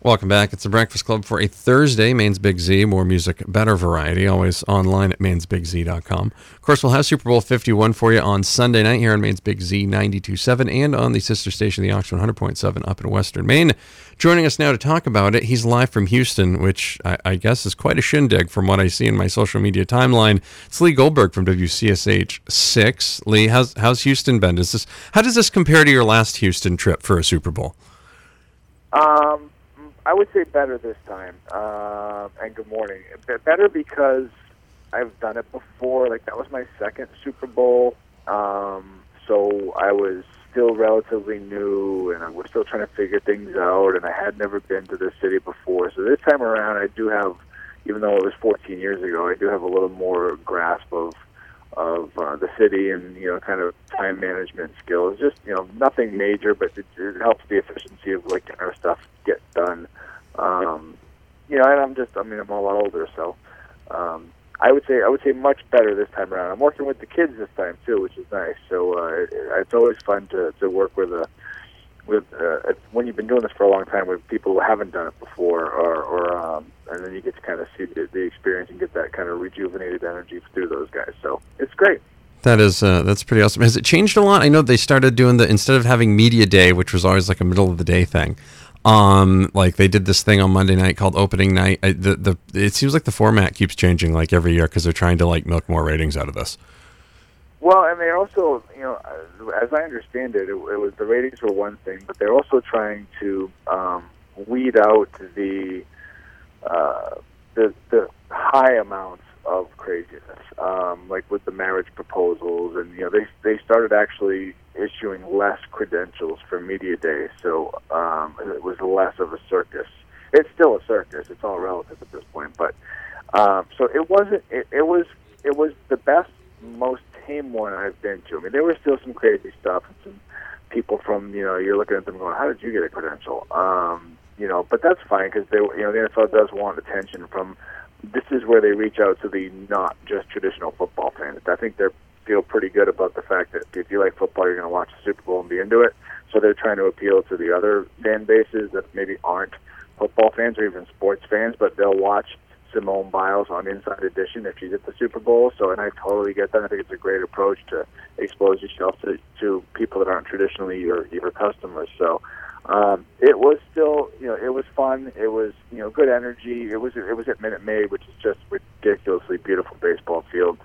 Welcome back. It's the Breakfast Club for a Thursday. Maine's Big Z, more music, better variety. Always online at mainsbigz.com. Of course, we'll have Super Bowl 51 for you on Sunday night here on Maine's Big Z 92.7 and on the sister station, the Auction 100.7 up in Western Maine. Joining us now to talk about it, he's live from Houston, which I, I guess is quite a shindig from what I see in my social media timeline. It's Lee Goldberg from WCSH 6. Lee, how's, how's Houston been? Is this, how does this compare to your last Houston trip for a Super Bowl? Um, I would say better this time. Uh, and good morning. Be- Better because I've done it before. Like that was my second Super Bowl. Um, so I was still relatively new, and I was still trying to figure things out. And I had never been to this city before. So this time around, I do have, even though it was 14 years ago, I do have a little more grasp of of uh, the city and you know kind of time management skills. Just you know nothing major, but it, it helps the efficiency of like our stuff get done. Um, you know, and I'm just I mean I'm a lot older, so um, I would say I would say much better this time around. I'm working with the kids this time too, which is nice. So uh, it, it's always fun to to work with a with uh, when you've been doing this for a long time with people who haven't done it before, or, or um, and then you get to kind of see the, the experience and get that kind of rejuvenated energy through those guys. So it's great. That is uh, that's pretty awesome. Has it changed a lot? I know they started doing the instead of having media day, which was always like a middle of the day thing. Um, like they did this thing on Monday night called opening night. I, the the it seems like the format keeps changing like every year because they're trying to like milk more ratings out of this. Well, and they also, you know, uh, as I understand it, it, it was the ratings were one thing, but they're also trying to um, weed out the uh, the the high amounts of craziness, um, like with the marriage proposals, and you know, they they started actually issuing less credentials for media day, so um, it was less of a circus. It's still a circus; it's all relative at this point, but um, so it wasn't. It, it was it was the best, most tame one I've been to. I mean, there was still some crazy stuff and some people from you know you're looking at them going, how did you get a credential? Um, you know, but that's fine because they you know the NFL does want attention from. This is where they reach out to the not just traditional football fans. I think they feel pretty good about the fact that if you like football, you're going to watch the Super Bowl and be into it. So they're trying to appeal to the other fan bases that maybe aren't football fans or even sports fans, but they'll watch Simone Biles on Inside Edition if she's at the Super Bowl. So, and I totally get that. I think it's a great approach to expose yourself to, to people that aren't traditionally your your customers. So, um, it was still, you know, it was fun. It was, you know, good energy. It was it was at Minute Maid, which is just ridiculously beautiful baseball field.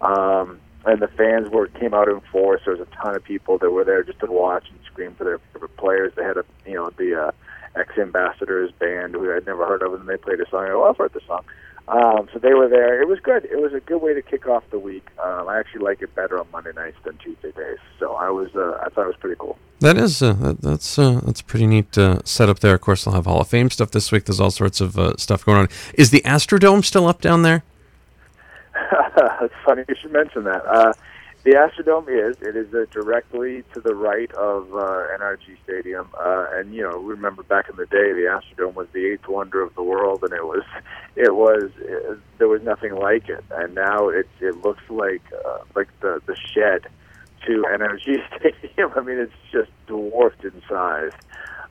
Um, and the fans were came out in force. There was a ton of people that were there just to watch and scream for their favorite players. They had a, you know, the uh, X Ambassadors band who I'd never heard of, and they played a song. I go, oh, I've heard the song. Um, so they were there. It was good. It was a good way to kick off the week. Um, I actually like it better on Monday nights than Tuesday days. So I was, uh, I thought it was pretty cool. That is uh, that, that's uh, that's a pretty neat uh, setup there. Of course, they'll have Hall of Fame stuff this week. There's all sorts of uh, stuff going on. Is the Astrodome still up down there? it's funny you should mention that. Uh, the Astrodome is. It is uh, directly to the right of uh, NRG Stadium, uh, and you know, remember back in the day, the Astrodome was the eighth wonder of the world, and it was, it was, it, there was nothing like it, and now it it looks like uh, like the the shed to NRG Stadium. I mean, it's just dwarfed in size.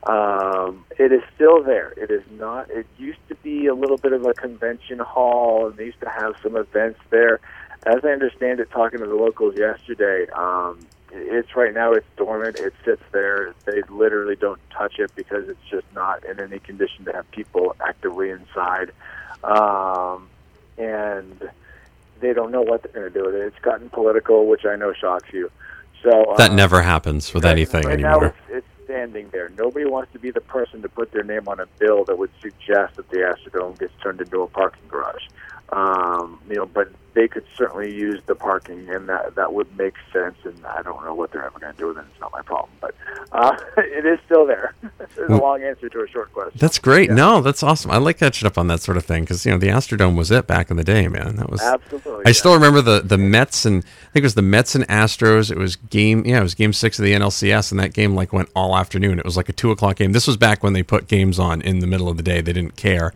Um, it is still there. It is not. It used to be a little bit of a convention hall, and they used to have some events there as I understand it, talking to the locals yesterday, um, it's right now it's dormant. It sits there. They literally don't touch it because it's just not in any condition to have people actively inside, um, and they don't know what they're going to do with it. It's gotten political, which I know shocks you. So That um, never happens with right- anything right now anymore. it's, it's standing there. Nobody wants to be the person to put their name on a bill that would suggest that the Astrodome gets turned into a parking garage. Um, you know, but they could certainly use the parking, and that that would make sense. And I don't know what they're ever going to do with it. It's not my problem, but uh, it is still there. There's a long answer to a short question. That's great. No, that's awesome. I like catching up on that sort of thing because you know the Astrodome was it back in the day, man. That was Absolutely, I yeah. still remember the the Mets and I think it was the Mets and Astros. It was game, yeah, it was game six of the NLCS, and that game like went all afternoon. It was like a two o'clock game. This was back when they put games on in the middle of the day. They didn't care.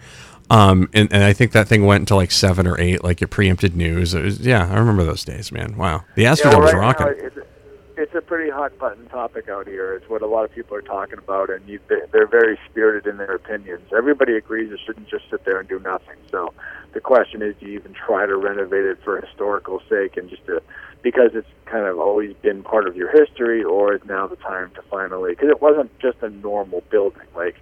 Um, and, and I think that thing went until like seven or eight, like it preempted news. It was, yeah, I remember those days, man. Wow, the Yeah, Astrodome well, was right rocking. it's, it's a pretty hot button topic out here. It's what a lot of people are talking about, and you, they- they're very spirited in their opinions. Everybody agrees it shouldn't just sit there and do nothing. So the question is, do you even try to renovate it for historical sake and just to, because it's kind of always been part of your history, or is now the time to finally? Because it wasn't just a normal building. Like,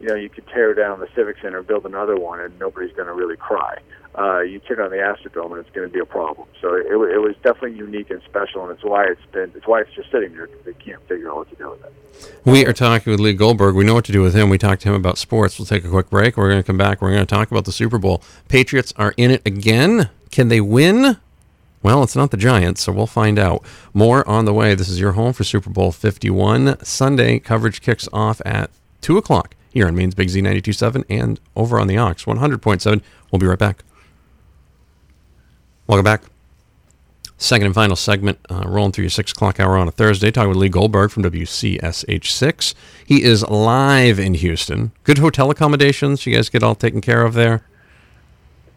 you know, you could tear down the Civic Center, build another one, and nobody's going to really cry. Uh, you tear down the Astrodome, and it's going to be a problem. So it, it was definitely unique and special, and it's why it's been, it's why it's just sitting there. They can't figure out what to do with it. We are talking with Lee Goldberg. We know what to do with him. We talked to him about sports. We'll take a quick break. We're going to come back. We're going to talk about the Super Bowl. Patriots are in it again. Can they win? Well, it's not the Giants, so we'll find out. More on the way. This is your home for Super Bowl 51. Sunday coverage kicks off at 2 o'clock here on Maine's Big Z 92.7 and over on the Ox 100.7. We'll be right back. Welcome back. Second and final segment, uh, rolling through your six o'clock hour on a Thursday, talking with Lee Goldberg from WCSH6. He is live in Houston. Good hotel accommodations. You guys get all taken care of there.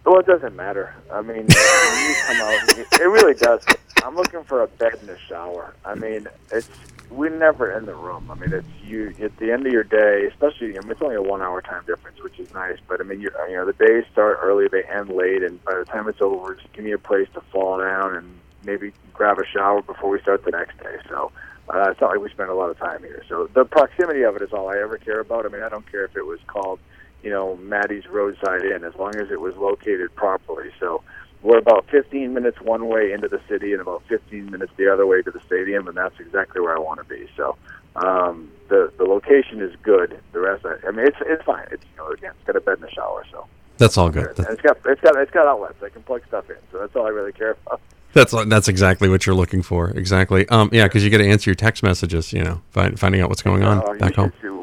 Well, it doesn't matter. I mean, out, it really does. I'm looking for a bed and a shower. I mean, it's we're never in the room. I mean, it's you at the end of your day, especially. I mean, it's only a one-hour time difference, which is nice. But I mean, you you know, the days start early, they end late, and by the time it's over, just give me a place to fall down and maybe grab a shower before we start the next day. So. Uh, it's not like we spend a lot of time here. So the proximity of it is all I ever care about. I mean, I don't care if it was called you know, Maddie's Roadside Inn, as long as it was located properly. So we're about 15 minutes one way into the city and about 15 minutes the other way to the stadium, and that's exactly where I want to be. So um, the the location is good. The rest, I, I mean, it's it's fine. It's you know, again, it's got a bed and a shower, so That's all good. and it's got it's got it's got outlets. I can plug stuff in, so that's all I really care about. That's that's exactly what you're looking for. Exactly. Um, yeah, because you got to answer your text messages. You know, find, finding out what's going on Uh, back home. should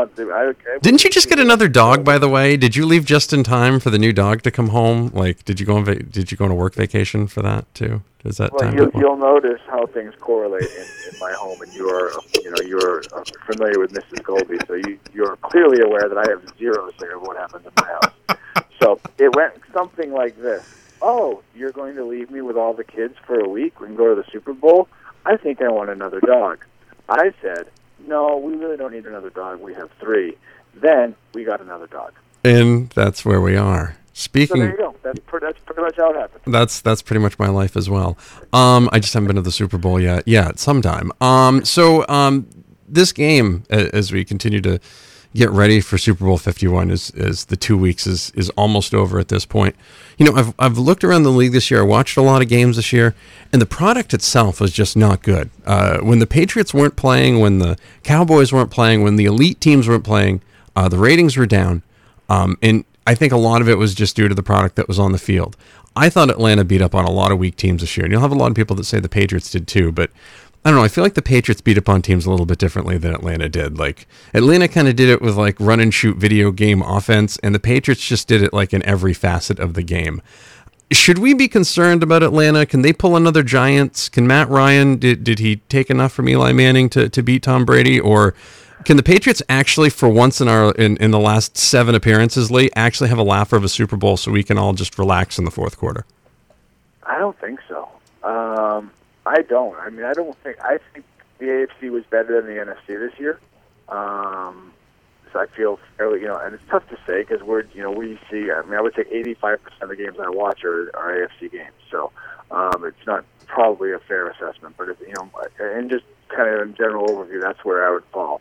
I, I, Didn't you just get another dog, by the way? Did you leave just in time for the new dog to come home? Like, did you go on va- did you go on a work vacation for that too? Is that Well, time? you'll, you'll notice how things correlate in, in my home, and you are, you know, you're uh, familiar with Mrs. Goldie, so you you're clearly aware that I have zero say of what happens in my house. so it went something like this: Oh, you're going to leave me with all the kids for a week? We can go to the Super Bowl. I think I want another dog. I said, No, we really don't need another dog. We have three. Then we got another dog. and that's where we are. Speaking. So there you go. That's pretty, that's pretty much how it happened. That's that's pretty much my life as well. Um, I just haven't been to the Super Bowl yet. Yeah, sometime. Um, so um, this game, as we continue to get ready for Super Bowl Fifty One, is is the two weeks is is almost over at this point. You know, I've I've looked around the league this year. I watched a lot of games this year, and the product itself was just not good. Uh, when the Patriots weren't playing, when the Cowboys weren't playing, when the elite teams weren't playing, uh, the ratings were down. Um, and I think a lot of it was just due to the product that was on the field. I thought Atlanta beat up on a lot of weak teams this year. And you'll have a lot of people that say the Patriots did too, but I don't know. I feel like the Patriots beat up on teams a little bit differently than Atlanta did. Like Atlanta kind of did it with like run and shoot video game offense, and the Patriots just did it like in every facet of the game. Should we be concerned about Atlanta? Can they pull another Giants? Can Matt Ryan did did he take enough from Eli Manning to, to beat Tom Brady? Or can the Patriots actually, for once in our in, in the last seven appearances late, actually have a laugher of a Super Bowl so we can all just relax in the fourth quarter? I don't think so. Um, I don't. I mean, I don't think. I think the AFC was better than the NFC this year. Um, so I feel fairly, you know, and it's tough to say because we're, you know, we see. I mean, I would say 85% of the games I watch are, are AFC games. So um, it's not probably a fair assessment, but if you know, and just kind of in general overview, that's where I would fall.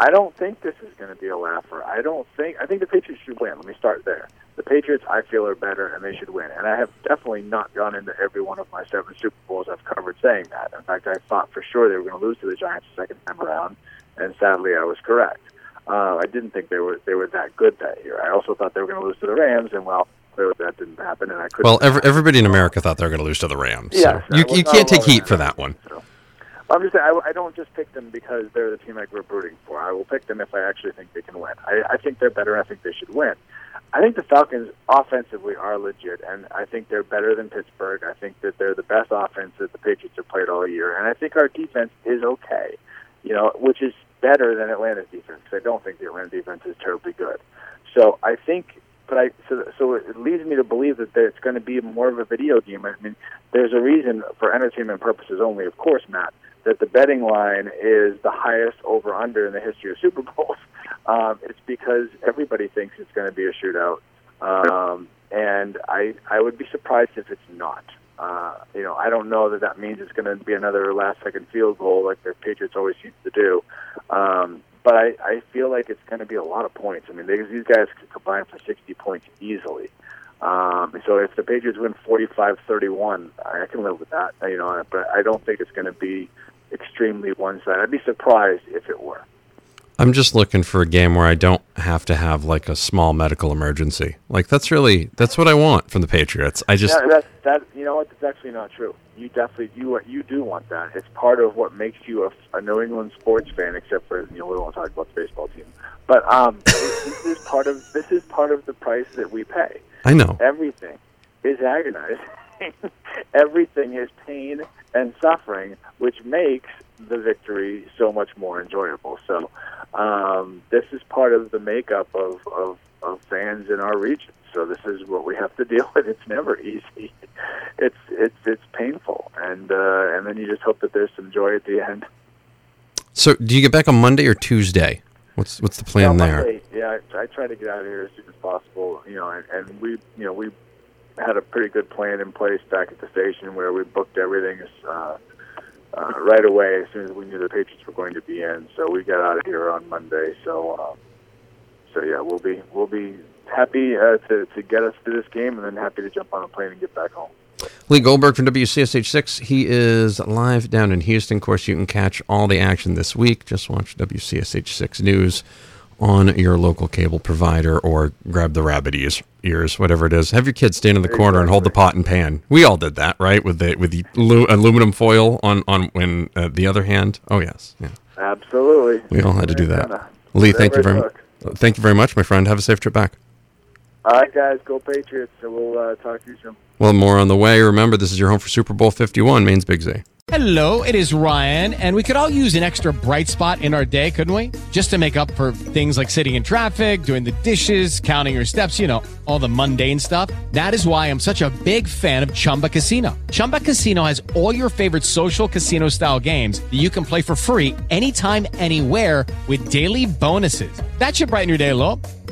I don't think this is going to be a laugher. I don't think. I think the Patriots should win. Let me start there. The Patriots, I feel, are better, and they should win. And I have definitely not gone into every one of my seven Super Bowls I've covered saying that. In fact, I thought for sure they were going to lose to the Giants the second time around, and sadly, I was correct. Uh, I didn't think they were they were that good that year. I also thought they were going to lose to the Rams, and well, clearly that didn't happen, and I couldn't. Well, every, everybody in America thought they were going to lose to the Rams. So Yes, you, you can't take heat for that. that one. So, I'm just I, I don't just pick them because they're the team I grew up rooting for. I will pick them if I actually think they can win. I, I think they're better. I think they should win. I think the Falcons offensively are legit, and I think they're better than Pittsburgh. I think that they're the best offense that the Patriots have played all year, and I think our defense is okay. You know, which is better than Atlanta's defense. 'cause I don't think the Atlanta defense is terribly good. So I think, but I so so it leads me to believe that it's going to be more of a video game. I mean, there's a reason for entertainment purposes only, of course, Matt, that the betting line is the highest over under in the history of Super Bowls. Um, it's because everybody thinks it's going to be a shootout, um, and I I would be surprised if it's not. Uh, you know, I don't know that that means it's going to be another last second field goal like the Patriots always seem to do. Um, but I, I feel like it's going to be a lot of points. I mean, they, these guys could combine for 60 points easily. Um, so if the Patriots win 45-31, I can live with that. You know, but I don't think it's going to be extremely one-sided. I'd be surprised if it were. I'm just looking for a game where I don't have to have like a small medical emergency. Like that's really that's what I want from the Patriots. I just Yeah, that that you know what? That's actually not true. You definitely you you do want that. It's part of what makes you a, a New England sports fan. Except for you know we won't talk about the baseball team, but um, this is part of this is part of the price that we pay. I know. Everything is agonizing. Everything is pain and suffering, which makes the victory so much more enjoyable. So um, this is part of the makeup of, of, of fans in our region. So this is what we have to deal with. It's never easy. It's it's it's painful, and uh, and then you just hope that there's some joy at the end. So do you get back on Monday or Tuesday? What's what's the plan there? Monday, yeah, I, I try to get out of here as soon as possible. You know, and, and we, you know, we had a pretty good plan in place back at the station where we booked everything uh, uh, right away as soon as we knew the Patriots were going to be in. So we got out of here on Monday. So, um, so yeah, we'll be we'll be happy uh, to to get us to this game, and then happy to jump on a plane and get back home. Lee Goldberg from WCSH6. He is live down in Houston. Of course, you can catch all the action this week. Just watch WCSH6 News on your local cable provider or grab the rabbit ears, ears, whatever it is. Have your kids stand in the corner and hold the pot and pan. We all did that, right? With the with the alu- aluminum foil on on when uh, the other hand. Oh yes, yeah. Absolutely. We all had to do that. Lee, thank you very much. Thank you very much, my friend. Have a safe trip back. All right, guys, go Patriots. So we'll uh, talk to you soon. Well, more on the way. Remember, this is your home for Super Bowl 51, Maine's Big Z. Hello, it is Ryan, and we could all use an extra bright spot in our day, couldn't we? Just to make up for things like sitting in traffic, doing the dishes, counting your steps, you know, all the mundane stuff. That is why I'm such a big fan of Chumba Casino. Chumba Casino has all your favorite social casino style games that you can play for free anytime, anywhere with daily bonuses. That should brighten your day a little.